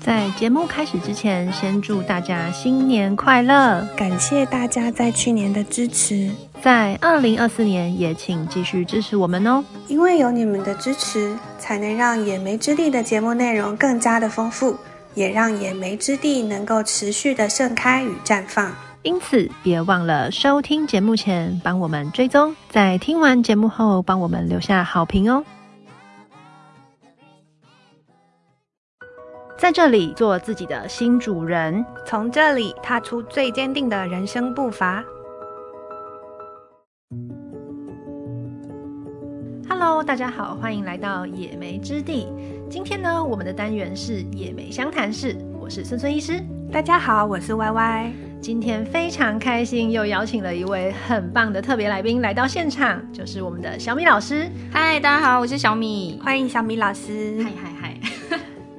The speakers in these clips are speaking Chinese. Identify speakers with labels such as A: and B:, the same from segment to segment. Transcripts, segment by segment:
A: 在节目开始之前，先祝大家新年快乐！
B: 感谢大家在去年的支持，
A: 在二零二四年也请继续支持我们哦。
B: 因为有你们的支持，才能让野莓之地的节目内容更加的丰富，也让野莓之地能够持续的盛开与绽放。
A: 因此，别忘了收听节目前帮我们追踪，在听完节目后帮我们留下好评哦。在这里做自己的新主人，
B: 从这里踏出最坚定的人生步伐。
A: Hello，大家好，欢迎来到野莓之地。今天呢，我们的单元是野莓相谈室，我是孙孙医师。
B: 大家好，我是 Y Y。
A: 今天非常开心，又邀请了一位很棒的特别来宾来到现场，就是我们的小米老师。
C: 嗨，大家好，我是小米，
B: 欢迎小米老师。
C: 嗨嗨嗨。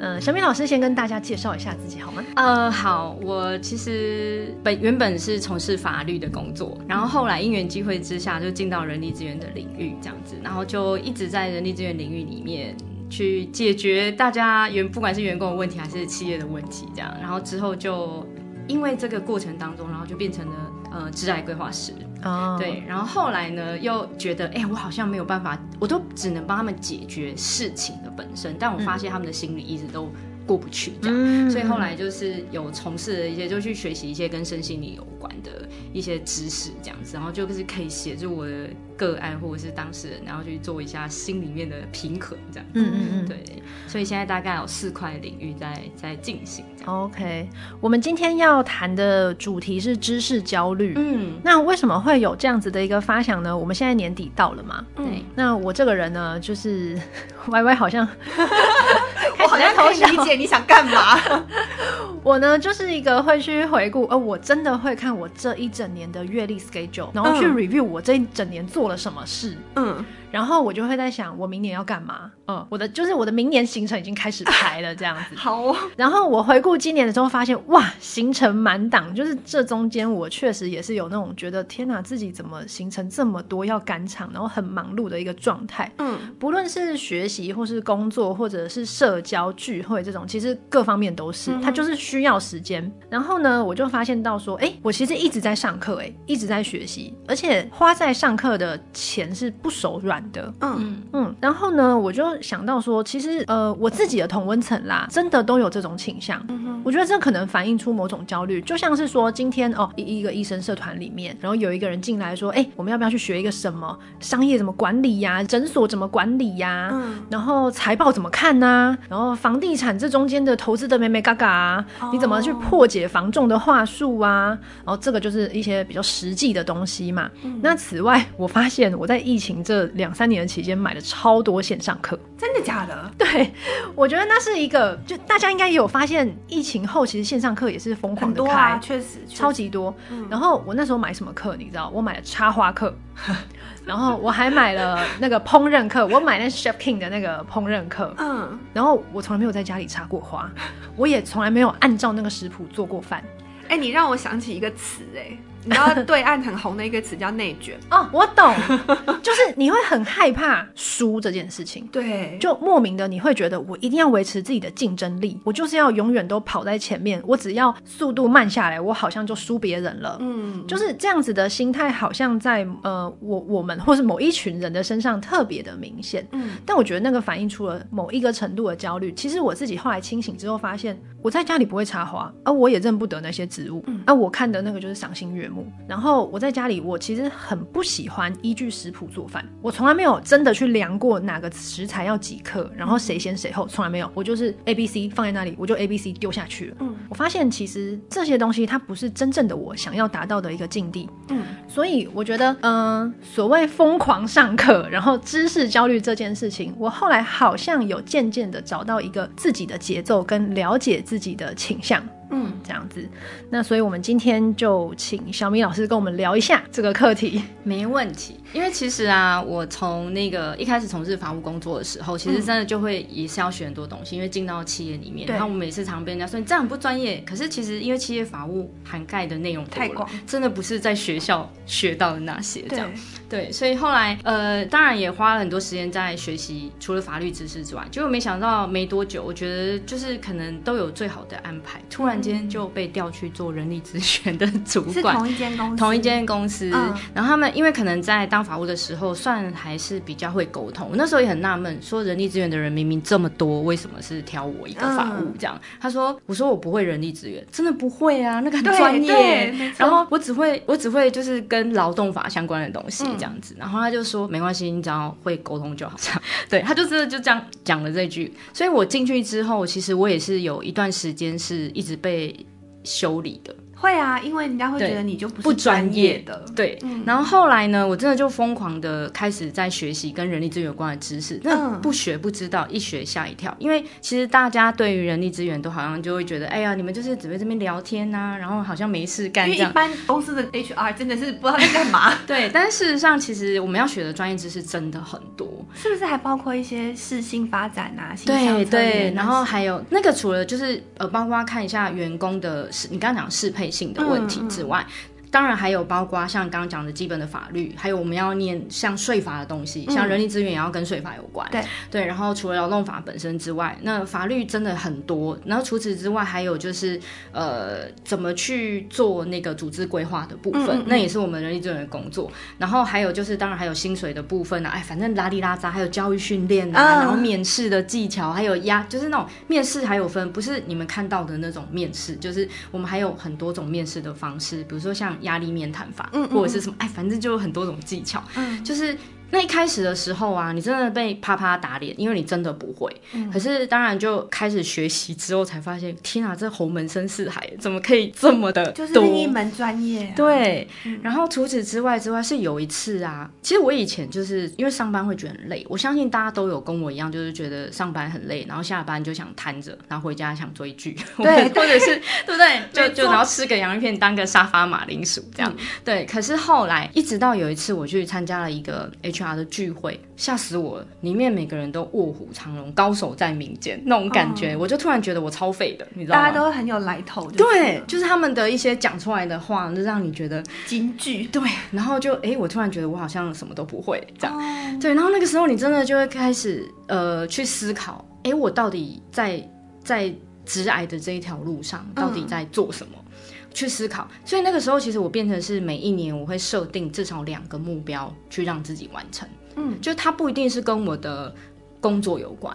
A: 嗯，小米老师先跟大家介绍一下自己好吗？
C: 呃，好，我其实本原本是从事法律的工作，然后后来因缘机会之下就进到人力资源的领域这样子，然后就一直在人力资源领域里面去解决大家员不管是员工的问题还是企业的问题这样，然后之后就因为这个过程当中，然后就变成了呃职涯规划师。哦，对，然后后来呢，又觉得，哎，我好像没有办法，我都只能帮他们解决事情的本身，但我发现他们的心理一直都过不去，这样，嗯，所以后来就是有从事了一些，就去学习一些跟身心灵有关的一些知识，这样子，然后就是可以协助我的个案或者是当事人，然后去做一下心里面的平衡，这样，嗯嗯嗯，对，所以现在大概有四块领域在在进行。
A: OK，我们今天要谈的主题是知识焦虑，嗯，那为什么会有这样子的一个发想呢？我们现在年底到了嘛，对，嗯，那我这个人呢，就是 Y Y 好像。
B: 我好像可以理解你想干嘛。
A: 我呢，就是一个会去回顾，呃，我真的会看我这一整年的月历 schedule，然后去 review 我这一整年做做了什么事。嗯。然后我就会在想，我明年要干嘛？嗯，我的就是我的明年行程已经开始排了，这样子。
B: 好哦。
A: 然后我回顾今年的时候，发现哇，行程满档，就是这中间我确实也是有那种觉得天哪，自己怎么行程这么多要赶场，然后很忙碌的一个状态。嗯，不论是学习或是工作，或者是社交聚会这种，其实各方面都是，它就是需要时间。然后呢，我就发现到说，哎，我其实一直在上课，哎，一直在学习，而且花在上课的钱是不手软的，嗯嗯，然后呢，我就想到说，其实呃，我自己的同温层啦，真的都有这种倾向。嗯哼，我觉得这可能反映出某种焦虑，就像是说，今天哦，一一个医生社团里面，然后有一个人进来说，哎，我们要不要去学一个什么商业怎么管理呀，诊所怎么管理呀，嗯，然后财报怎么看呐，然后房地产这中间的投资的眉眉角角啊，你怎么去破解房仲的话术啊？然后这个就是一些比较实际的东西嘛。嗯，那此外，我发现我在疫情这两三年的期间买了超多线上课，
B: 真的假的？
A: 对，我觉得那是一个，就大家应该也有发现，疫情后其实线上课也是疯狂的开，
B: 啊、确实，
A: 超级多。嗯、然后我那时候买什么课，你知道？我买了插花课，然后我还买了那个烹饪课，我买那 Chef King 的那个烹饪课。嗯，然后我从来没有在家里插过花，我也从来没有按照那个食谱做过饭。
B: 哎、欸，你让我想起一个词，哎。你知道对岸很红的一个词叫内卷。
A: 哦，我懂，就是你会很害怕输这件事情，
B: 对，
A: 就莫名的你会觉得我一定要维持自己的竞争力，我就是要永远都跑在前面，我只要速度慢下来，我好像就输别人了，嗯，就是这样子的心态，好像在呃我我们或是某一群人的身上特别的明显，嗯，但我觉得那个反映出了某一个程度的焦虑。其实我自己后来清醒之后发现，我在家里不会插花，而我也认不得那些植物，嗯，而我看的那个就是赏心悦目。然后我在家里，我其实很不喜欢依据食谱做饭。我从来没有真的去量过哪个食材要几克，然后谁先谁后，从来没有。我就是 A B C 放在那里，我就 A B C 丢下去了。嗯，我发现其实这些东西它不是真正的我想要达到的一个境地。嗯，所以我觉得，嗯、呃，所谓疯狂上课，然后知识焦虑这件事情，我后来好像有渐渐的找到一个自己的节奏跟了解自己的倾向。嗯，这样子，那所以我们今天就请小米老师跟我们聊一下这个课题。
C: 没问题。因为其实啊，我从那个一开始从事法务工作的时候，其实真的就会也是要学很多东西，嗯、因为进到企业里面，然后我每次常被人家说你这样不专业。可是其实因为企业法务涵盖的内容太广，真的不是在学校学到的那些这样。对，对，所以后来呃，当然也花了很多时间在学习，除了法律知识之外，结果没想到没多久，我觉得就是可能都有最好的安排，突然间就被调去做人力资源的主管，
B: 同一间公司，
C: 同一间公司。嗯、然后他们因为可能在当法务的时候，算还是比较会沟通。我那时候也很纳闷，说人力资源的人明明这么多，为什么是挑我一个法务这样？嗯、他说：“我说我不会人力资源，真的不会啊，那个很专业。然后我只会我只会就是跟劳动法相关的东西这样子。嗯、然后他就说没关系，你只要会沟通就好。这 样对，他就真的就这样讲了这句。所以我进去之后，其实我也是有一段时间是一直被修理的。
B: 会啊，因为人家会觉得你就不是专业的。
C: 对，嗯、然后后来呢，我真的就疯狂的开始在学习跟人力资源有关的知识。那不学不知道，一学吓一跳。因为其实大家对于人力资源都好像就会觉得，哎呀，你们就是只会这边聊天呐、啊，然后好像没事干
B: 一般公司的 HR 真的是不知道在干嘛。
C: 对，但事实上，其实我们要学的专业知识真的很多。
B: 是不是还包括一些适性发展啊？
C: 对对，然后还有那个除了就是呃，包括看一下员工的适，你刚刚讲适配性的问题之外。嗯嗯当然还有包括像刚刚讲的基本的法律，还有我们要念像税法的东西，像人力资源也要跟税法有关。对、嗯、对，然后除了劳动法本身之外，那法律真的很多。然后除此之外，还有就是呃，怎么去做那个组织规划的部分，嗯嗯嗯，那也是我们人力资源的工作。然后还有就是，当然还有薪水的部分啊，哎，反正拉里拉扎，还有教育训练啊，嗯、然后面试的技巧，还有压，就是那种面试还有分，不是你们看到的那种面试，就是我们还有很多种面试的方式，比如说像。压力面谈法，嗯嗯或者是什么，哎，反正就有很多种技巧，嗯，就是。那一开始的时候啊，你真的被啪啪打脸，因为你真的不会。嗯、可是当然就开始学习之后，才发现天啊，这侯门深似海，怎么可以这么的多？
B: 就是另一门专业、啊。
C: 对。嗯、然后除此之外之外，是有一次啊，其实我以前就是因为上班会觉得很累，我相信大家都有跟我一样，就是觉得上班很累，然后下班就想瘫着，然后回家想追剧，对，或者是对 不对？就就然后吃个洋芋片，当个沙发马铃薯这样。嗯、对。可是后来，一直到有一次我去参加了一个 H。的聚会吓死我了，里面每个人都卧虎藏龙，高手在民间那种感觉，哦、我就突然觉得我超废的，你知道吗？
B: 大家都很有来头，
C: 对，就是他们的一些讲出来的话，就让你觉得
B: 金句。
C: 对，然后就哎、欸，我突然觉得我好像什么都不会这样，哦、对，然后那个时候你真的就会开始呃去思考，哎、欸，我到底在在直癌的这一条路上到底在做什么？嗯去思考，所以那个时候其实我变成是每一年我会设定至少两个目标去让自己完成。嗯，就它不一定是跟我的工作有关，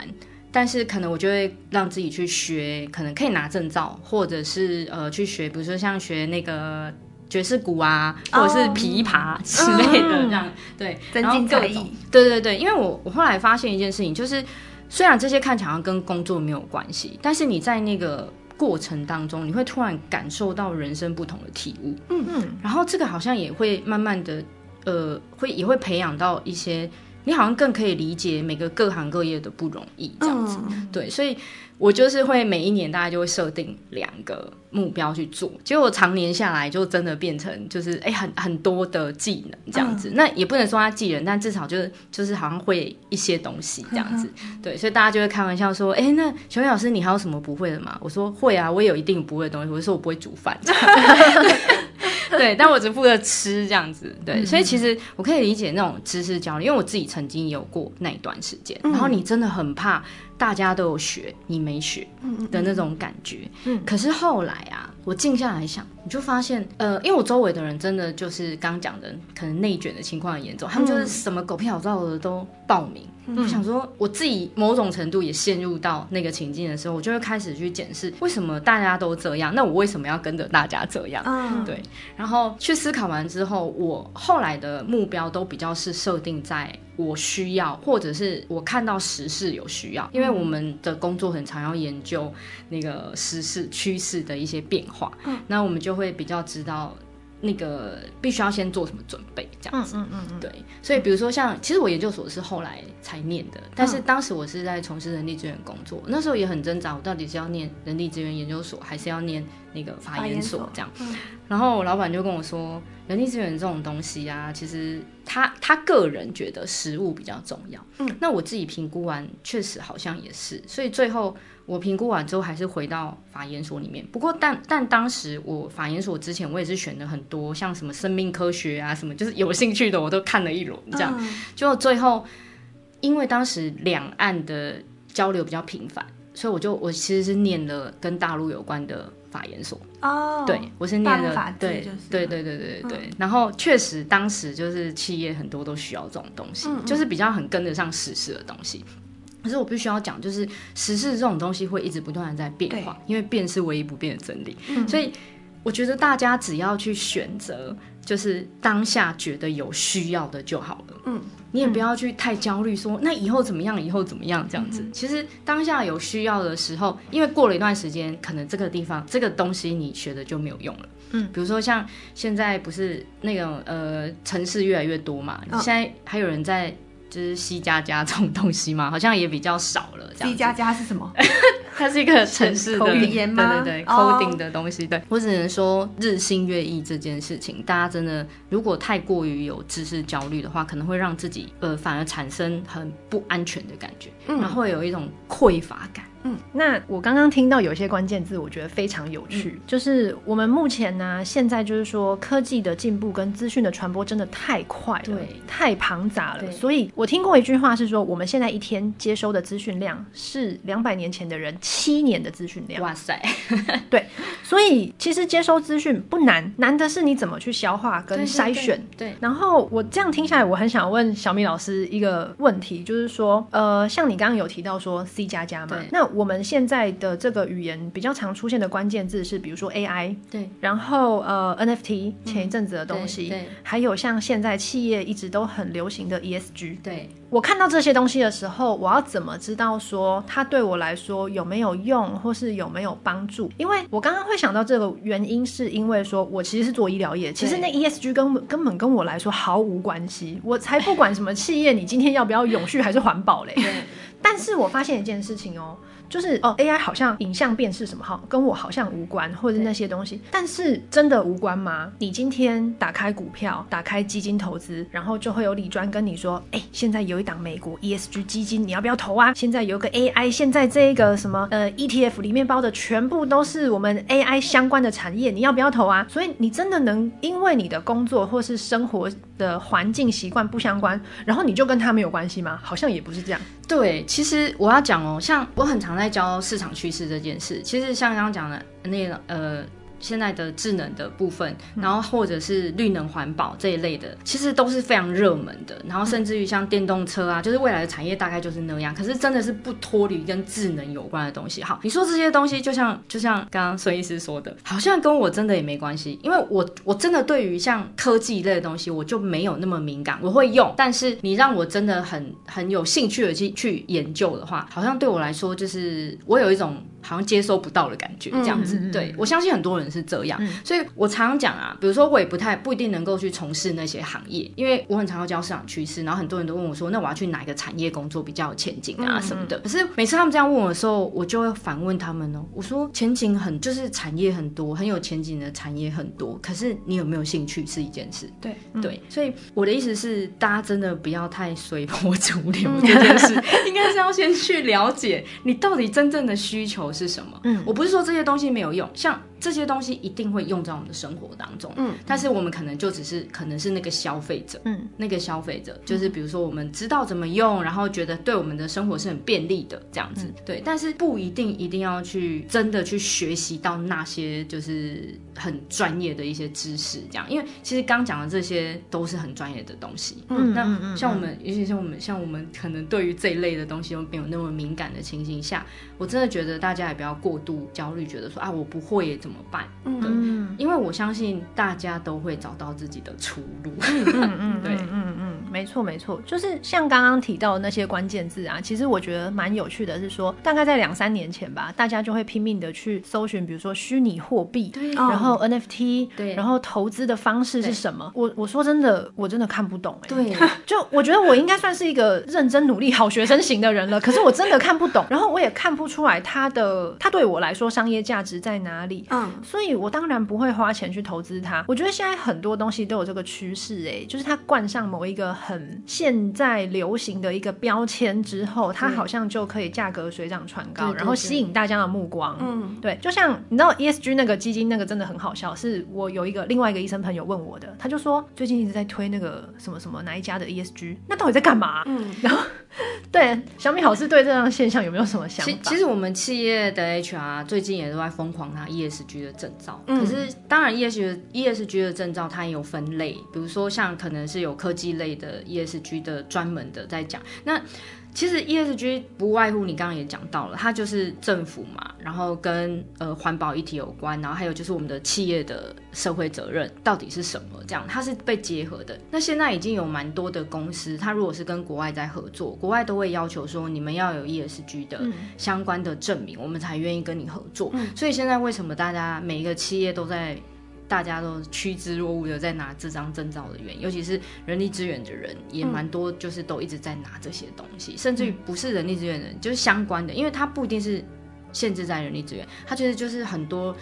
C: 但是可能我就会让自己去学，可能可以拿证照，或者是呃去学，比如说像学那个爵士鼓啊，或者是琵琶之类的这样。嗯、对，
B: 增进才艺。
C: 对对对，因为我我后来发现一件事情，就是虽然这些看起来好像跟工作没有关系，但是你在那个。过程当中，你会突然感受到人生不同的体悟，嗯嗯，然后这个好像也会慢慢的，呃，会也会培养到一些，你好像更可以理解每个各行各业的不容易这样子，嗯、对，所以。我就是会每一年大概就会设定两个目标去做，结果常年下来就真的变成就是哎、欸、很很多的技能这样子，嗯、那也不能说他技能，但至少就是就是好像会一些东西这样子，嗯、对，所以大家就会开玩笑说，哎、欸，那熊老师你还有什么不会的吗？我说会啊，我也有一定不会的东西，我说我不会煮饭。对，但我只负责吃这样子，对，嗯、所以其实我可以理解那种知识焦虑，因为我自己曾经也有过那一段时间，嗯、然后你真的很怕大家都有学，你没学的那种感觉。嗯，可是后来啊，我静下来想，你就发现，呃，因为我周围的人真的就是刚讲的，可能内卷的情况很严重，他们就是什么狗屁倒灶的都报名。我想说，我自己某种程度也陷入到那个情境的时候，我就会开始去检视为什么大家都这样，那我为什么要跟着大家这样？嗯，对。然后去思考完之后，我后来的目标都比较是设定在我需要，或者是我看到时事有需要，因为我们的工作很常要研究那个时事趋势的一些变化，嗯，那我们就会比较知道。那个必须要先做什么准备，这样子，嗯嗯嗯，对，所以比如说像，其实我研究所是后来才念的，但是当时我是在从事人力资源工作，那时候也很挣扎，我到底是要念人力资源研究所，还是要念那个法研所这样。然后我老板就跟我说，人力资源这种东西啊，其实他他个人觉得实务比较重要。嗯，那我自己评估完，确实好像也是。所以最后我评估完之后，还是回到法研所里面。不过但但当时我法研所之前，我也是选了很多像什么生命科学啊，什么就是有兴趣的，我都看了一轮这样。就最后，因为当时两岸的交流比较频繁，所以我就我其实是念了跟大陆有关的。法研所哦，对，我是念的，对，对，对，对，对，对，对。然后确实，当时就是企业很多都需要这种东西，就是比较很跟得上时事的东西。可是我必须要讲，就是时事这种东西会一直不断的在变化，因为变是唯一不变的真理。所以我觉得大家只要去选择，就是当下觉得有需要的就好了。嗯。你也不要去太焦虑，说那以后怎么样，以后怎么样这样子。其实当下有需要的时候，因为过了一段时间，可能这个地方这个东西你学的就没有用了。嗯，比如说像现在不是那种呃城市越来越多嘛，现在还有人在就是 C 加加这种东西嘛，好像也比较少了。
B: C 加加是什么？
C: 它是一个城市的
B: 语言吗？
C: 对对对，coding 的东西。对，我只能说日新月异这件事情，大家真的如果太过于有知识焦虑的话，可能会让自己呃反而产生很不安全的感觉，嗯然后会有一种匮乏感。
A: 嗯，那我刚刚听到有一些关键字，我觉得非常有趣，嗯、就是我们目前呢、啊，现在就是说科技的进步跟资讯的传播真的太快了，对，太庞杂了。所以我听过一句话是说，我们现在一天接收的资讯量是两百年前的人七年的资讯量。哇塞，对，所以其实接收资讯不难，难的是你怎么去消化跟筛选。对，对，对，对，然后我这样听下来，我很想问小米老师一个问题，就是说，呃，像你刚刚有提到说 C 加加嘛，对那我们现在的这个语言比较常出现的关键字是，比如说 AI，对，然后呃 NFT 前一阵子的东西，对，还有像现在企业一直都很流行的 ESG，对，我看到这些东西的时候，我要怎么知道说它对我来说有没有用，或是有没有帮助？因为我刚刚会想到这个原因，是因为说我其实是做医疗业，其实那 ESG 根本根本跟我来说毫无关系，我才不管什么企业，你今天要不要永续还是环保嘞？但是我发现一件事情哦。就是哦，AI 好像影像辨识什么哈，跟我好像无关，或者是那些东西。但是真的无关吗？你今天打开股票，打开基金投资，然后就会有理专跟你说，哎，现在有一档美国 ESG 基金，你要不要投啊？现在有个 AI，现在这个什么呃 ETF 里面包的全部都是我们 AI 相关的产业，你要不要投啊？所以你真的能因为你的工作或是生活的环境习惯不相关，然后你就跟他没有关系吗？好像也不是这样。
C: 对，其实我要讲哦，像我很常在教市场趋势这件事，其实像刚刚讲的那个呃。现在的智能的部分，然后或者是绿能环保这一类的，其实都是非常热门的。然后甚至于像电动车啊，就是未来的产业大概就是那样。可是真的是不脱离跟智能有关的东西。好，你说这些东西，就像就像刚刚孙医师说的，好像跟我真的也没关系，因为我我真的对于像科技类的东西，我就没有那么敏感。我会用，但是你让我真的很很有兴趣的去去研究的话，好像对我来说就是我有一种。好像接收不到的感觉，这样子。嗯、对，我相信很多人是这样，嗯、所以我常常讲啊，比如说我也不太不一定能够去从事那些行业，因为我很常要教市场趋势，然后很多人都问我说，那我要去哪一个产业工作比较有前景啊什么的。嗯、可是每次他们这样问我的时候，我就会反问他们哦，我说前景很就是产业很多，很有前景的产业很多，可是你有没有兴趣是一件事。对对，所以我的意思是，大家真的不要太随波逐流 这件事，应该是要先去了解你到底真正的需求是什么？嗯，我不是说这些东西没有用，像。这些东西一定会用在我们的生活当中，嗯，但是我们可能就只是可能是那个消费者，嗯，那个消费者就是比如说我们知道怎么用，然后觉得对我们的生活是很便利的这样子，对，但是不一定一定要去真的去学习到那些就是很专业的一些知识这样，因为其实刚讲的这些都是很专业的东西，嗯，那像我们，尤其像我们像我们可能对于这一类的东西又没有那么敏感的情形下，我真的觉得大家也不要过度焦虑，觉得说啊我不会怎么办？嗯，因为我相信大家都会找到自己的出路。嗯嗯，对，嗯嗯。
A: 没错没错，就是像刚刚提到的那些关键字啊，其实我觉得蛮有趣的，是说大概在两三年前吧，大家就会拼命的去搜寻，比如说虚拟货币，
C: 对，
A: 然后 NFT，
C: 对，
A: 然后投资的方式是什么？我我说真的，我真的看不懂哎、欸，
C: 对，
A: 就我觉得我应该算是一个认真努力好学生型的人了，可是我真的看不懂，然后我也看不出来它的它对我来说商业价值在哪里，嗯，所以我当然不会花钱去投资它。我觉得现在很多东西都有这个趋势，哎，就是它冠上某一个很现在流行的一个标签之后，它好像就可以价格水涨船高，然后吸引大家的目光。嗯，对，就像你知道 ESG 那个基金那个真的很好笑，是我有一个另外一个医生朋友问我的，他就说最近一直在推那个什么什么哪一家的 ESG，那到底在干嘛？嗯，然后对小米好是对这样现象有没有什么想法？
C: 其实我们企业的 HR 最近也都在疯狂拿 ESG 的证照，嗯、可是当然 ESG ESG 的证照它也有分类，比如说像可能是有科技类的 ESG 的专门的在讲那。其实 ESG 不外乎你刚刚也讲到了，它就是政府嘛，然后跟呃环保议题有关，然后还有就是我们的企业的社会责任到底是什么？这样它是被结合的。那现在已经有蛮多的公司，它如果是跟国外在合作，国外都会要求说你们要有 ESG 的相关的证明，嗯、我们才愿意跟你合作。嗯、所以现在为什么大家每一个企业都在？大家都趋之若鹜的在拿这张证照的原因，尤其是人力资源的人也蛮多，就是都一直在拿这些东西，嗯、甚至于不是人力资源的人，就是相关的，因为它不一定是限制在人力资源，它其实就是很多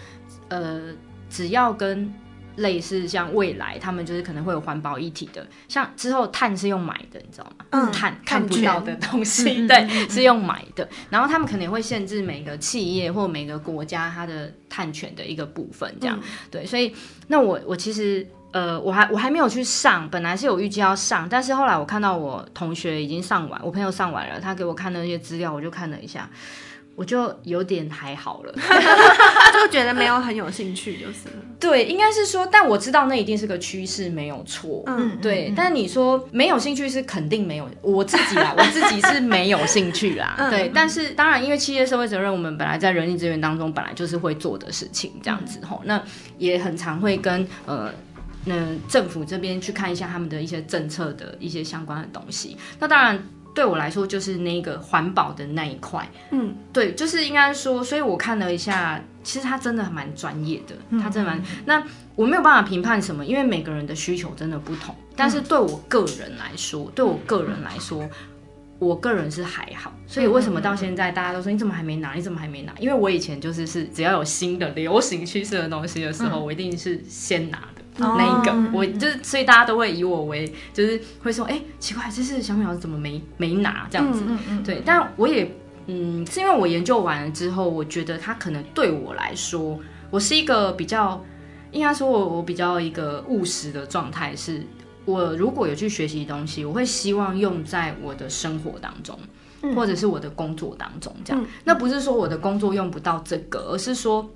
C: 呃，只要跟。类似像未来，他们就是可能会有环保议题的，像之后碳是用买的，你知道吗？嗯，碳看不到的东西，嗯、对，嗯嗯、是用买的。然后他们可能会限制每个企业或每个国家它的碳权的一个部分，这样。嗯、对，所以那我我其实呃，我还我还没有去上，本来是有预计要上，但是后来我看到我同学已经上完，我朋友上完了，他给我看的那些资料，我就看了一下。我就有点还好了，
B: 就觉得没有很有兴趣，就是
C: 对，应该是说，但我知道那一定是个趋势，没有错，嗯，对。嗯、但你说没有兴趣是肯定没有，我自己啦，我自己是没有兴趣啦，嗯、对。但是当然，因为企业社会责任，我们本来在人力资源当中本来就是会做的事情，这样子吼，嗯、那也很常会跟呃那政府这边去看一下他们的一些政策的一些相关的东西，那当然。对我来说，就是那个环保的那一块，嗯，对，就是应该说，所以我看了一下，其实他真的蛮专业的，他真的蛮。嗯、那我没有办法评判什么，因为每个人的需求真的不同。但是对我个人来说，嗯、对我个人来说，我个人是还好。所以为什么到现在大家都说你怎么还没拿？你怎么还没拿？因为我以前就是是只要有新的流行趋势的东西的时候，嗯、我一定是先拿的。那一个，我就是，所以大家都会以我为，就是会说，哎、欸，奇怪，这是小米老师怎么没没拿这样子？嗯嗯、对，但我也，嗯，是因为我研究完了之后，我觉得他可能对我来说，我是一个比较，应该说我我比较一个务实的状态，是我如果有去学习东西，我会希望用在我的生活当中，或者是我的工作当中，这样。嗯、那不是说我的工作用不到这个，而是说。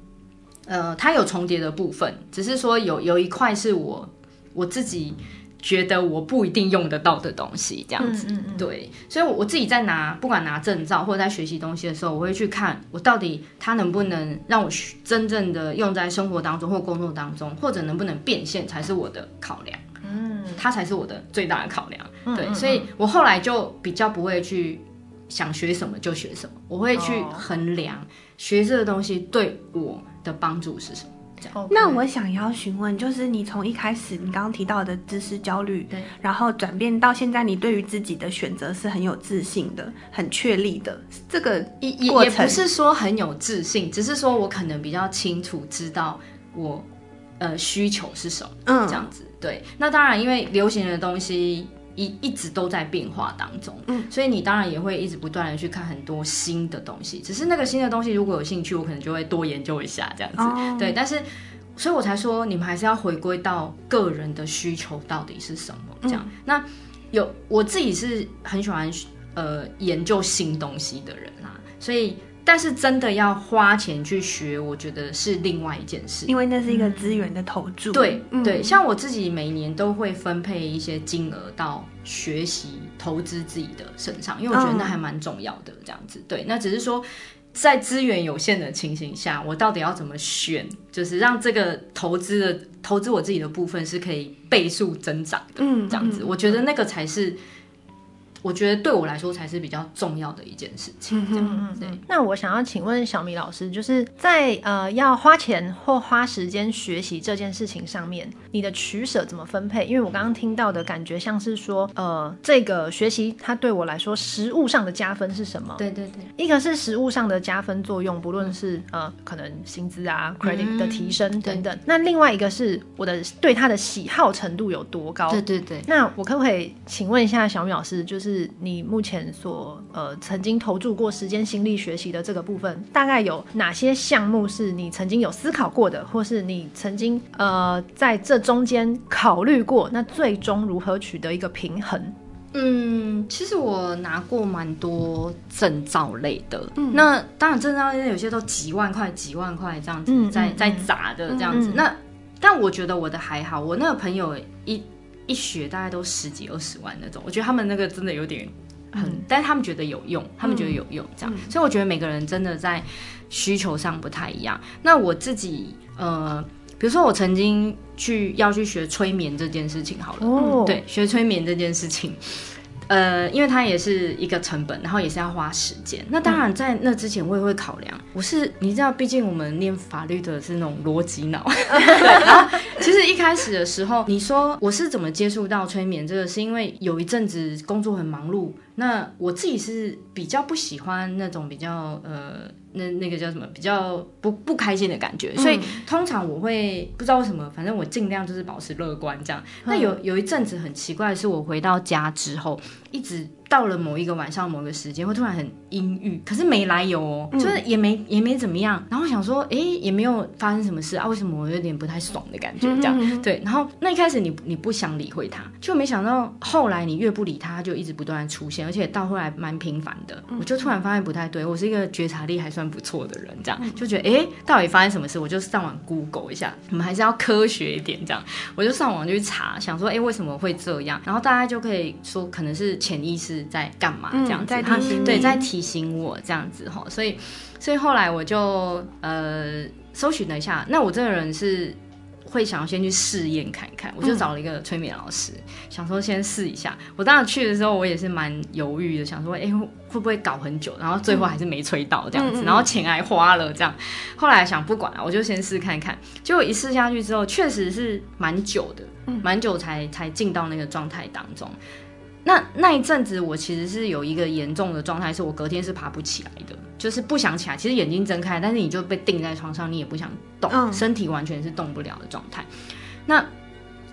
C: 呃，它有重叠的部分，只是说有有一块是我我自己觉得我不一定用得到的东西，这样子。嗯嗯嗯对，所以我自己在拿不管拿证照或者在学习东西的时候，我会去看我到底它能不能让我真正的用在生活当中或工作当中，或者能不能变现才是我的考量。嗯，它才是我的最大的考量。对，所以我后来就比较不会去想学什么就学什么，我会去衡量学这个东西对我的帮助是什么？
B: 那我想要询问，就是你从一开始你刚刚提到的知识焦虑，对，然后转变到现在，你对于自己的选择是很有自信的，很确立的。这个
C: 也也也不是说很有自信，只是说我可能比较清楚知道我呃需求是什么，嗯，这样子。对，那当然，因为流行的东西。一一直都在变化当中，嗯，所以你当然也会一直不断的去看很多新的东西。只是那个新的东西，如果有兴趣，我可能就会多研究一下这样子。哦、对，但是，所以我才说，你们还是要回归到个人的需求到底是什么这样。嗯、那有我自己是很喜欢呃研究新东西的人啦，所以但是真的要花钱去学，我觉得是另外一件事，
B: 因为那是一个资源的投注。
C: 对、嗯、对，像我自己每年都会分配一些金额到学习、投资自己的身上，因为我觉得那还蛮重要的。这样子，对，那只是说在资源有限的情形下，我到底要怎么选，就是让这个投资的投资我自己的部分是可以倍数增长的。嗯，这样子，我觉得那个才是。我觉得对我来说才是比较重要的一件事情。这样，嗯，对。
A: 那我想要请问小米老师，就是在呃要花钱或花时间学习这件事情上面，你的取舍怎么分配？因为我刚刚听到的感觉像是说，呃，这个学习它对我来说实物上的加分是什么？
C: 对对对，
A: 一个是实物上的加分作用，不论是呃可能薪资啊、credit 的提升等等。那另外一个是我的对他的喜好程度有多高？
C: 对对对。
A: 那我可不可以请问一下小米老师，就是。是你目前所呃曾经投注过时间心力学习的这个部分，大概有哪些项目是你曾经有思考过的，或是你曾经呃在这中间考虑过？那最终如何取得一个平衡？
C: 嗯，其实我拿过蛮多证照类的，嗯、那当然证照类有些都几万块、几万块这样子，嗯、在在砸的这样子。嗯、那但我觉得我的还好，我那个朋友一。一学大概都十几二十万那种，我觉得他们那个真的有点很，嗯、但是他们觉得有用，他们觉得有用这样，嗯、所以我觉得每个人真的在需求上不太一样。那我自己呃，比如说我曾经去要去学催眠这件事情好了，哦、对，学催眠这件事情。呃，因为它也是一个成本，然后也是要花时间。那当然，在那之前我也会考量。我是你知道，毕竟我们念法律的是那种逻辑脑。对。然后，其实一开始的时候，你说我是怎么接触到催眠这个，是因为有一阵子工作很忙碌。那我自己是比较不喜欢那种比较呃。那那个叫什么？比较不不开心的感觉，所以通常我会不知道为什么，反正我尽量就是保持乐观这样。那有有一阵子很奇怪的是，我回到家之后，一直到了某一个晚上某个时间，会突然很阴郁，可是没来由哦，就是也没也没怎么样。然后想说，哎，也没有发生什么事啊，为什么我有点不太爽的感觉这样？对，然后那一开始你你不想理会他，就没想到后来你越不理他，就一直不断的出现，而且到后来蛮频繁的。我就突然发现不太对，我是一个觉察力还算。不错的人，这样就觉得哎、欸，到底发生什么事？我就上网 Google 一下，我们还是要科学一点，这样我就上网就去查，想说哎、欸，为什么会这样？然后大家就可以说，可能是潜意识在干嘛这样子，
B: 在提醒，
C: 对，在提醒我这样子哈。所以，所以后来我就呃搜寻了一下，那我这个人是。会想要先去试验看看，我就找了一个催眠老师，嗯、想说先试一下。我当时去的时候，我也是蛮犹豫的，想说，哎、欸，会不会搞很久？然后最后还是没催到这样子，嗯、然后钱还花了这样。后来想不管了，我就先试看看。结果一试下去之后，确实是蛮久的，蛮久才才进到那个状态当中。那那一阵子，我其实是有一个严重的状态，是我隔天是爬不起来的，就是不想起来。其实眼睛睁开，但是你就被定在床上，你也不想动，嗯、身体完全是动不了的状态。那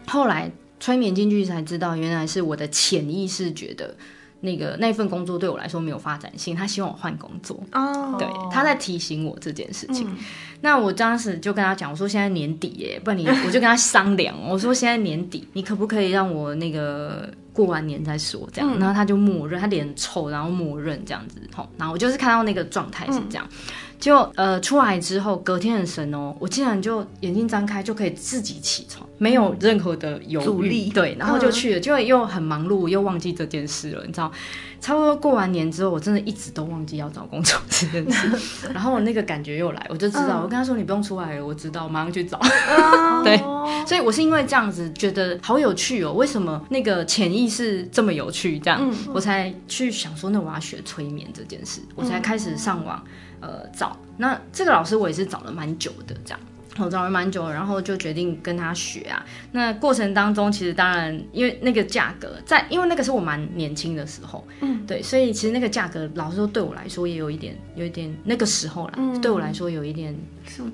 C: 后来催眠进去才知道，原来是我的潜意识觉得那个那份工作对我来说没有发展性，他希望我换工作。哦，对，他在提醒我这件事情。嗯、那我当时就跟他讲，我说现在年底耶，不然你我就跟他商量，我说现在年底，你可不可以让我那个。过完年再说，这样，然后他就默认，他脸臭，然后默认这样子，吼，然后我就是看到那个状态是这样，就呃出来之后，隔天很神哦，我竟然就眼睛张开就可以自己起床，没有任何的犹豫，对，然后就去了，就又很忙碌，又忘记这件事了，你知道，差不多过完年之后，我真的一直都忘记要找工作这件事，然后我那个感觉又来，我就知道，我跟他说你不用出来了，我知道，我马上去找，对，所以我是因为这样子觉得好有趣哦，为什么那个潜意识这么有趣，这样、嗯、我才去想说，那我要学催眠这件事，嗯、我才开始上网呃找。那这个老师我也是找了蛮久的，这样。我找了蛮久，然后就决定跟他学啊。那过程当中，其实当然，因为那个价格在，因为那个是我蛮年轻的时候，嗯，对，所以其实那个价格，老实说对我来说也有一点，有一点那个时候啦，嗯、对我来说有一点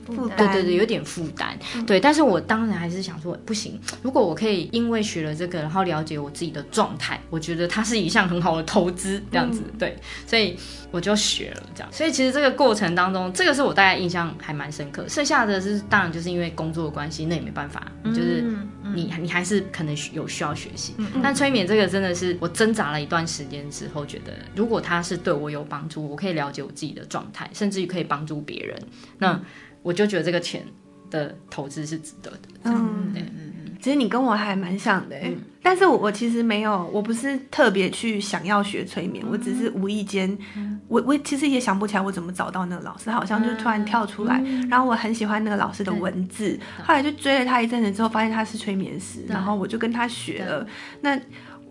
C: 负担，对对对，有点负担，嗯、对。但是我当然还是想说，不行，如果我可以因为学了这个，然后了解我自己的状态，我觉得它是一项很好的投资，这样子，嗯、对，所以我就学了这样。所以其实这个过程当中，这个是我大概印象还蛮深刻，剩下的是。当然，就是因为工作的关系，那也没办法，就是你你还是可能有需要学习。但催眠这个真的是我挣扎了一段时间之后，觉得如果它是对我有帮助，我可以了解我自己的状态，甚至于可以帮助别人，那我就觉得这个钱的投资是值得的。嗯，对。
B: 其实你跟我还蛮像的，嗯、但是我我其实没有，我不是特别去想要学催眠，嗯、我只是无意间，嗯、我我其实也想不起来我怎么找到那个老师，他好像就突然跳出来，嗯、然后我很喜欢那个老师的文字，后来就追了他一阵子之后，发现他是催眠师，然后我就跟他学了。那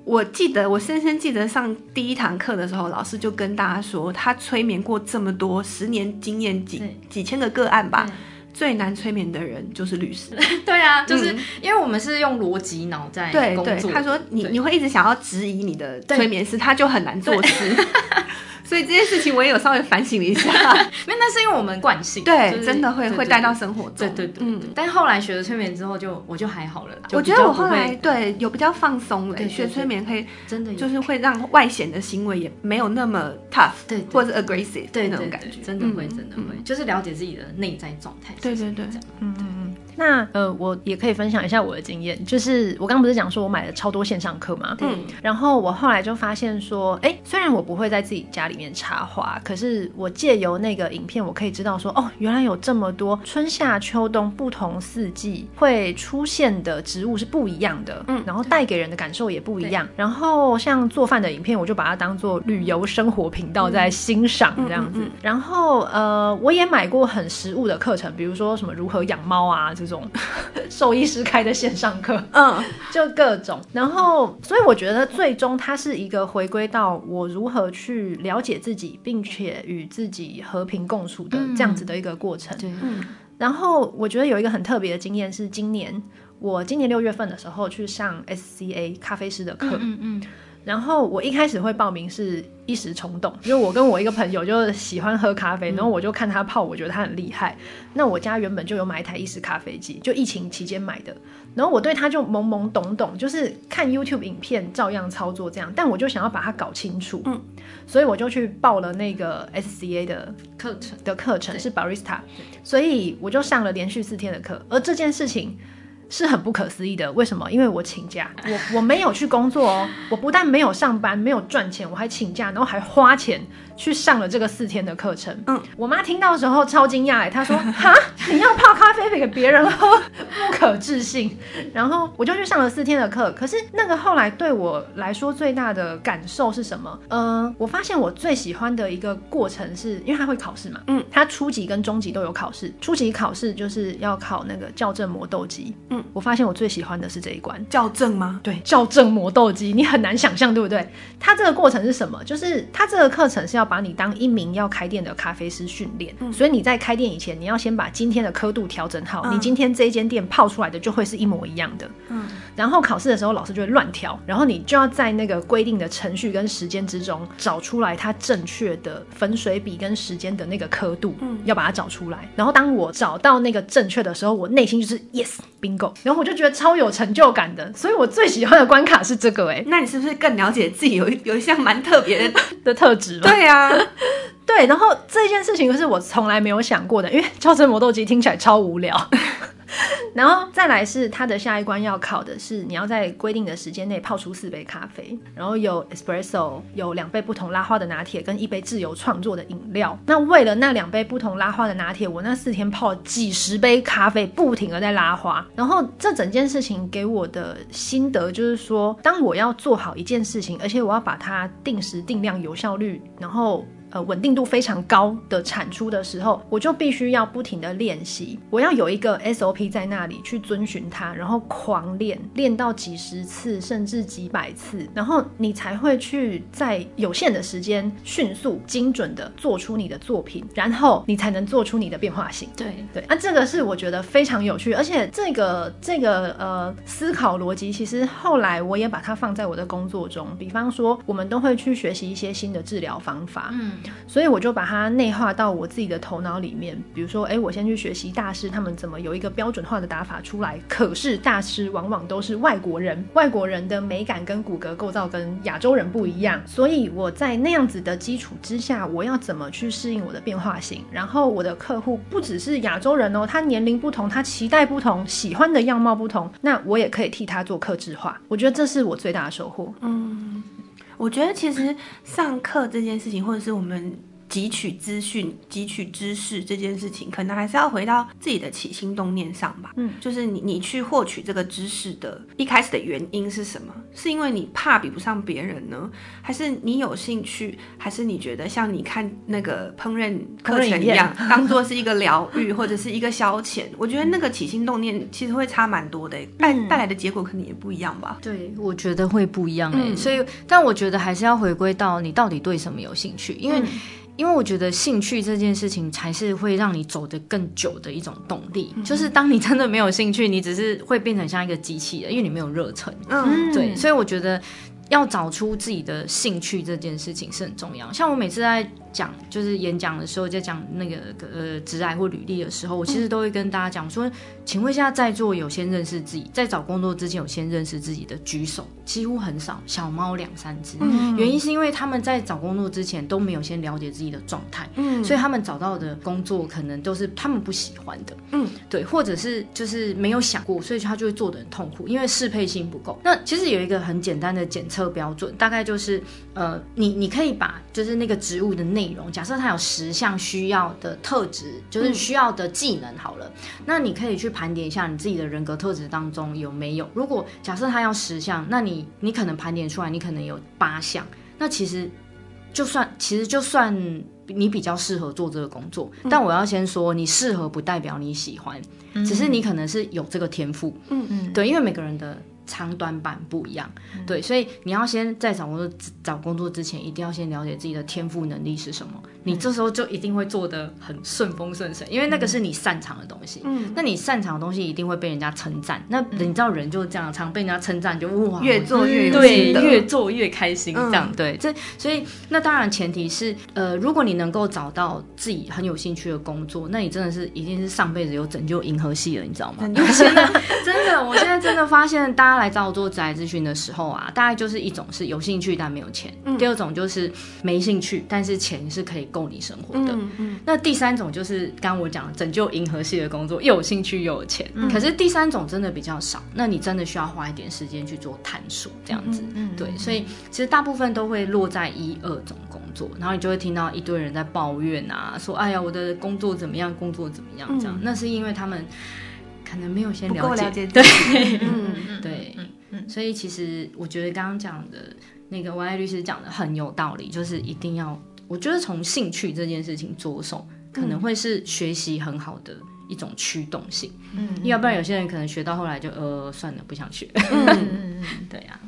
B: 我记得我深深记得上第一堂课的时候，老师就跟大家说，他催眠过这么多十年经验几几千个个案吧。最难催眠的人就是律师。
C: 对啊，就是因为我们是用逻辑脑在工作。
B: 对对，他说你你会一直想要质疑你的催眠师，他就很难做事。所以这件事情我也有稍微反省了一下，
C: 因为那是因为我们惯性，
B: 对，真的会会带到生活中，
C: 对对对，嗯。但后来学了催眠之后，就我就还好了啦。
B: 我觉得我后来对有比较放松了，学催眠可以真的就是会让外显的行为也没有那么 tough，对，或者 aggressive，对那种感觉，
C: 真的会真的会，就是了解自己的内在状态。
B: 对对对，
A: 嗯。那呃，我也可以分享一下我的经验，就是我刚不是讲说我买了超多线上课嘛，嗯，然后我后来就发现说，哎，虽然我不会在自己家里面插花，可是我借由那个影片，我可以知道说，哦，原来有这么多春夏秋冬不同四季会出现的植物是不一样的，嗯，然后带给人的感受也不一样。然后像做饭的影片，我就把它当做旅游生活频道在欣赏这样子。然后呃，我也买过很实物的课程，比如说什么如何养猫啊。这种 兽医师开的线上课，嗯，就各种，然后，所以我觉得最终它是一个回归到我如何去了解自己，并且与自己和平共处的这样子的一个过程。对，嗯，然后我觉得有一个很特别的经验是，今年我今年六月份的时候去上 SCA 咖啡师的课，嗯嗯。然后我一开始会报名是一时冲动，因为我跟我一个朋友就喜欢喝咖啡，然后我就看他泡，我觉得他很厉害。那我家原本就有买一台意式咖啡机，就疫情期间买的。然后我对他就懵懵懂懂，就是看 YouTube 影片照样操作这样。但我就想要把它搞清楚，嗯，所以我就去报了那个 SCA 的课程的课程，是 Barista，所以我就上了连续四天的课。而这件事情。是很不可思议的，为什么？因为我请假，我我没有去工作哦，我不但没有上班，没有赚钱，我还请假，然后还花钱。去上了这个四天的课程，嗯，我妈听到的时候超惊讶哎，她说：“ 哈，你要泡咖啡给别人喝，不可置信。”然后我就去上了四天的课。可是那个后来对我来说最大的感受是什么？嗯、呃，我发现我最喜欢的一个过程是因为他会考试嘛，嗯，他初级跟中级都有考试。初级考试就是要考那个校正磨豆机，嗯，我发现我最喜欢的是这一关
B: 校正吗？
A: 对，校正磨豆机，你很难想象，对不对？它这个过程是什么？就是它这个课程是要。要把你当一名要开店的咖啡师训练，嗯、所以你在开店以前，你要先把今天的刻度调整好，嗯、你今天这一间店泡出来的就会是一模一样的。嗯，然后考试的时候老师就会乱调，然后你就要在那个规定的程序跟时间之中找出来它正确的粉水比跟时间的那个刻度，嗯，要把它找出来。然后当我找到那个正确的时候，我内心就是 yes bingo，然后我就觉得超有成就感的。所以我最喜欢的关卡是这个哎、欸，
B: 那你是不是更了解自己有有一项蛮特别的
A: 的特质？
B: 对呀。啊，
A: 对，然后这件事情是我从来没有想过的，因为 超车磨豆机听起来超无聊。然后再来是它的下一关要考的是，你要在规定的时间内泡出四杯咖啡，然后有 espresso，有两杯不同拉花的拿铁跟一杯自由创作的饮料。那为了那两杯不同拉花的拿铁，我那四天泡几十杯咖啡，不停的在拉花。然后这整件事情给我的心得就是说，当我要做好一件事情，而且我要把它定时定量、有效率，然后。呃，稳定度非常高的产出的时候，我就必须要不停的练习，我要有一个 SOP 在那里去遵循它，然后狂练，练到几十次甚至几百次，然后你才会去在有限的时间迅速精准的做出你的作品，然后你才能做出你的变化性。对对，那、啊、这个是我觉得非常有趣，而且这个这个呃思考逻辑，其实后来我也把它放在我的工作中，比方说我们都会去学习一些新的治疗方法，嗯。所以我就把它内化到我自己的头脑里面。比如说，哎，我先去学习大师他们怎么有一个标准化的打法出来。可是大师往往都是外国人，外国人的美感跟骨骼构造跟亚洲人不一样。所以我在那样子的基础之下，我要怎么去适应我的变化型？然后我的客户不只是亚洲人哦，他年龄不同，他期待不同，喜欢的样貌不同，那我也可以替他做克制化。我觉得这是我最大的收获。
B: 嗯。我觉得其实上课这件事情，或者是我们。汲取资讯、汲取知识这件事情，可能还是要回到自己的起心动念上吧。嗯，就是你你去获取这个知识的一开始的原因是什么？是因为你怕比不上别人呢，还是你有兴趣，还是你觉得像你看那个烹饪课程一样，当做是一个疗愈或者是一个消遣？我觉得那个起心动念其实会差蛮多的，带带来的结果可能也不一样吧。
C: 对，我觉得会不一样哎。所以，但我觉得还是要回归到你到底对什么有兴趣，因为。因为我觉得兴趣这件事情才是会让你走得更久的一种动力。嗯、就是当你真的没有兴趣，你只是会变成像一个机器人，因为你没有热忱。嗯，对，所以我觉得要找出自己的兴趣这件事情是很重要。像我每次在。讲就是演讲的时候，在讲那个呃职涯或履历的时候，我其实都会跟大家讲说，请问一下在座有先认识自己，在找工作之前有先认识自己的举手，几乎很少，小猫两三只。嗯，原因是因为他们在找工作之前都没有先了解自己的状态，嗯，所以他们找到的工作可能都是他们不喜欢的，嗯，对，或者是就是没有想过，所以他就会做的很痛苦，因为适配性不够。那其实有一个很简单的检测标准，大概就是呃，你你可以把就是那个职务的内内容，假设他有十项需要的特质，就是需要的技能，好了，嗯、那你可以去盘点一下你自己的人格特质当中有没有。如果假设他要十项，那你你可能盘点出来，你可能有八项。那其实就算其实就算你比较适合做这个工作，嗯、但我要先说，你适合不代表你喜欢，嗯、只是你可能是有这个天赋。嗯嗯，对，因为每个人的。长短板不一样，嗯、对，所以你要先在找工作找工作之前，一定要先了解自己的天赋能力是什么。你这时候就一定会做的很顺风顺水，因为那个是你擅长的东西。嗯，那你擅长的东西一定会被人家称赞。那你知道人就是这样，常被人家称赞就哇，
B: 越做越
C: 对，越做越开心。这样对，这所以那当然前提是呃，如果你能够找到自己很有兴趣的工作，那你真的是一定是上辈子有拯救银河系了，你知道吗？因为现在真的，我现在真的发现，大家来找我做职涯咨询的时候啊，大概就是一种是有兴趣但没有钱，第二种就是没兴趣但是钱是可以。够你生活的，嗯嗯、那第三种就是刚刚我讲拯救银河系的工作，又有兴趣又有钱。嗯、可是第三种真的比较少，那你真的需要花一点时间去做探索，这样子。嗯嗯、对，所以其实大部分都会落在一二种工作，然后你就会听到一堆人在抱怨啊，说哎呀，我的工作怎么样，工作怎么样，这样。嗯、那是因为他们可能没有先了解，了解对，嗯、对，所以其实我觉得刚刚讲的那个王爱律师讲的很有道理，就是一定要。我觉得从兴趣这件事情着手，可能会是学习很好的一种驱动性。嗯，要不然有些人可能学到后来就呃算了，不想学。嗯，对呀。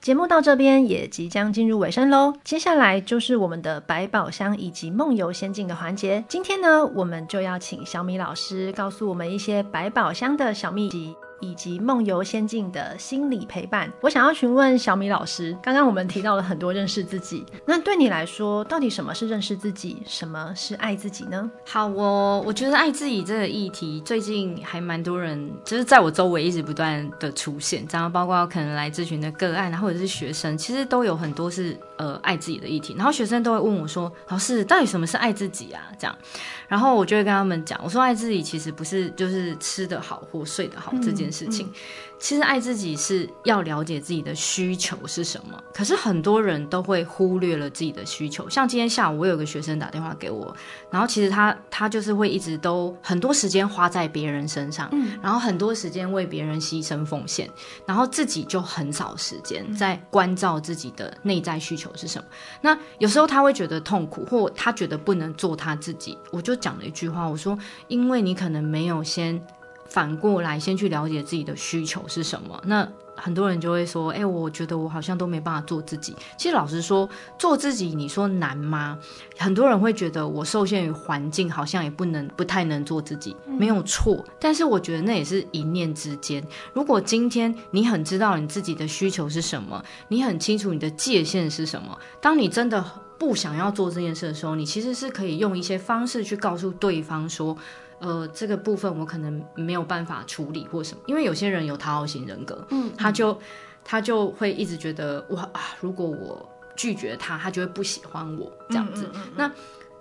A: 节目到这边也即将进入尾声喽，接下来就是我们的百宝箱以及梦游仙境的环节。今天呢，我们就要请小米老师告诉我们一些百宝箱的小秘籍。以及梦游仙境的心理陪伴，我想要询问小米老师，刚刚我们提到了很多认识自己，那对你来说，到底什么是认识自己，什么是爱自己呢？
C: 好哦，我觉得爱自己这个议题最近还蛮多人，就是在我周围一直不断的出现，然后包括可能来咨询的个案，或者是学生，其实都有很多是呃爱自己的议题，然后学生都会问我说，老师，到底什么是爱自己啊？这样。然后我就会跟他们讲，我说爱自己其实不是就是吃得好或睡得好这件事情。其实爱自己是要了解自己的需求是什么，可是很多人都会忽略了自己的需求。像今天下午，我有个学生打电话给我，然后其实他他就是会一直都很多时间花在别人身上，嗯，然后很多时间为别人牺牲奉献，然后自己就很少时间在关照自己的内在需求是什么。那有时候他会觉得痛苦，或他觉得不能做他自己，我就讲了一句话，我说：因为你可能没有先。反过来，先去了解自己的需求是什么。那很多人就会说：“哎、欸，我觉得我好像都没办法做自己。”其实老实说，做自己，你说难吗？很多人会觉得我受限于环境，好像也不能、不太能做自己，没有错。但是我觉得那也是一念之间。如果今天你很知道你自己的需求是什么，你很清楚你的界限是什么，当你真的不想要做这件事的时候，你其实是可以用一些方式去告诉对方说，呃，这个部分我可能没有办法处理或什么。因为有些人有讨好型人格，嗯，他就他就会一直觉得哇啊，如果我拒绝他，他就会不喜欢我这样子。嗯嗯嗯嗯，那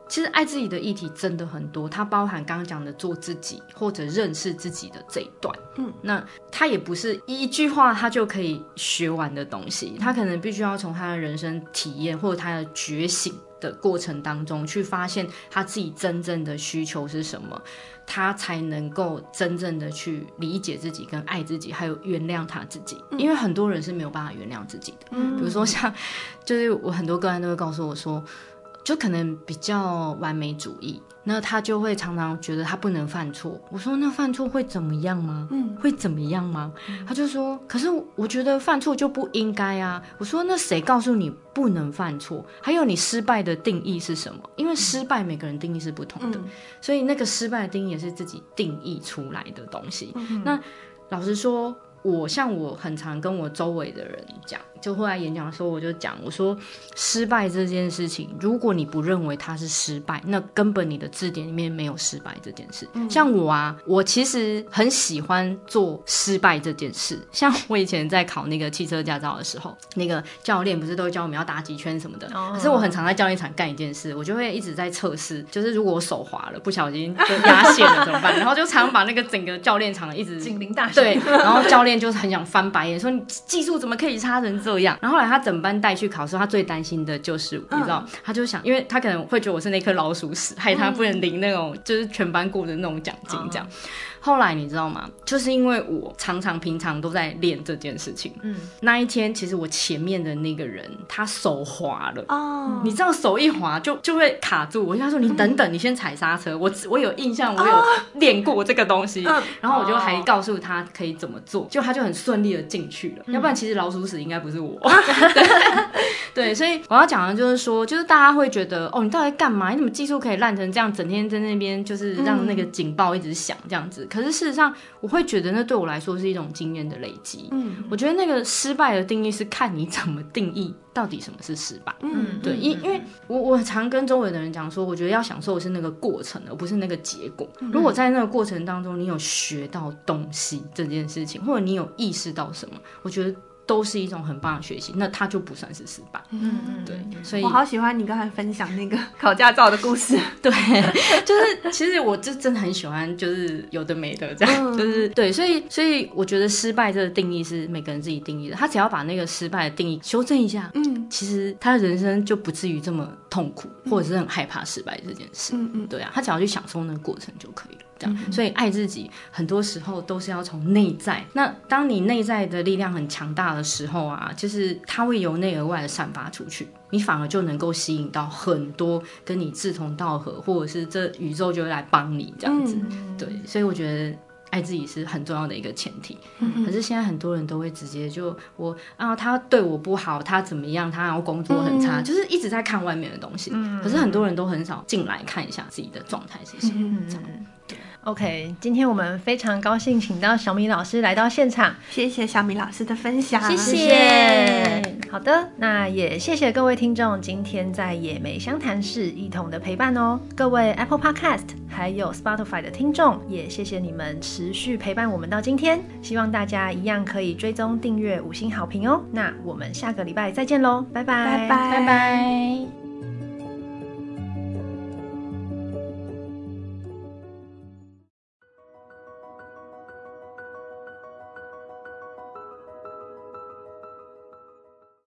C: 其实爱自己的议题真的很多，它包含刚刚讲的做自己或者认识自己的这一段。嗯，那它也不是一句话他就可以学完的东西，他可能必须要从他的人生体验或者他的觉醒的过程当中去发现他自己真正的需求是什么，他才能够真正的去理解自己跟爱自己，还有原谅他自己。因为很多人是没有办法原谅自己的，嗯，比如说像，就是我很多个案都会告诉我说。就可能比较完美主义，那他就会常常觉得他不能犯错。我说那犯错会怎么样吗？嗯，会怎么样吗？嗯，他就说，可是我觉得犯错就不应该啊。我说那谁告诉你不能犯错？还有你失败的定义是什么？因为失败每个人定义是不同的，嗯，所以那个失败的定义也是自己定义出来的东西。嗯，那老实说。我像我很常跟我周围的人讲，就后来演讲的时候，我就讲我说，失败这件事情，如果你不认为它是失败，那根本你的字典里面没有失败这件事。嗯、像我啊，我其实很喜欢做失败这件事。像我以前在考那个汽车驾照的时候，那个教练不是都教我们要打几圈什么的，哦、可是我很常在教练场干一件事，我就会一直在测试，就是如果我手滑了，不小心就压线了怎么办？然后就常把那个整个教练场一直
A: 警铃大响，
C: 对，然后教练。就是很想翻白眼，说你技术怎么可以差成这样？然后后来他整班带去考试，他最担心的就是你知道，他就想，因为他可能会觉得我是那颗老鼠屎，害他不能领那种就是全班过的那种奖金这样。后来你知道吗？就是因为我常常平常都在练这件事情。嗯，那一天其实我前面的那个人他手滑了哦，你知道手一滑就就会卡住。我就他说你等等，你先踩刹车。我我有印象，我有练过这个东西。然后我就还告诉他可以怎么做，就他就很顺利的进去了。要不然其实老鼠屎应该不是我。对，所以我要讲的就是说，就是大家会觉得哦，你到底干嘛？你怎么技术可以烂成这样？整天在那边就是让那个警报一直响这样子。可是事实上，我会觉得那对我来说是一种经验的累积。嗯，我觉得那个失败的定义是看你怎么定义到底什么是失败。嗯，对，因因为我我常跟周围的人讲说，我觉得要享受的是那个过程，而不是那个结果。如果在那个过程当中你有学到东西这件事情，或者你有意识到什么，我觉得。都是一种很棒的学习，那他就不算是失败。嗯嗯，对，所以
B: 我好喜欢你刚才分享那个考驾照的故事。
C: 对，就是其实我就真的很喜欢，就是有的没的这样，嗯、就是对，所以所以我觉得失败这个定义是每个人自己定义的，他只要把那个失败的定义修正一下，嗯，其实他的人生就不至于这么痛苦，或者是很害怕失败这件事。嗯嗯，对啊，他只要去享受那个过程就可以了。所以爱自己很多时候都是要从内在。那当你内在的力量很强大的时候啊，就是它会由内而外的散发出去，你反而就能够吸引到很多跟你志同道合，或者是这宇宙就会来帮你这样子。对，所以我觉得爱自己是很重要的一个前提。可是现在很多人都会直接就我啊，他对我不好，他怎么样，他然后工作很差，就是一直在看外面的东西。可是很多人都很少进来看一下自己的状态是什么。这样。
A: OK，今天我们非常高兴请到小米老师来到现场，
B: 谢谢小米老师的分享，
A: 谢谢。好的，那也谢谢各位听众今天在野莓相谈室一同的陪伴哦。各位 Apple Podcast 还有 Spotify 的听众，也谢谢你们持续陪伴我们到今天。希望大家一样可以追踪订阅五星好评哦。那我们下个礼拜再见喽，拜拜，
B: 拜拜，拜拜。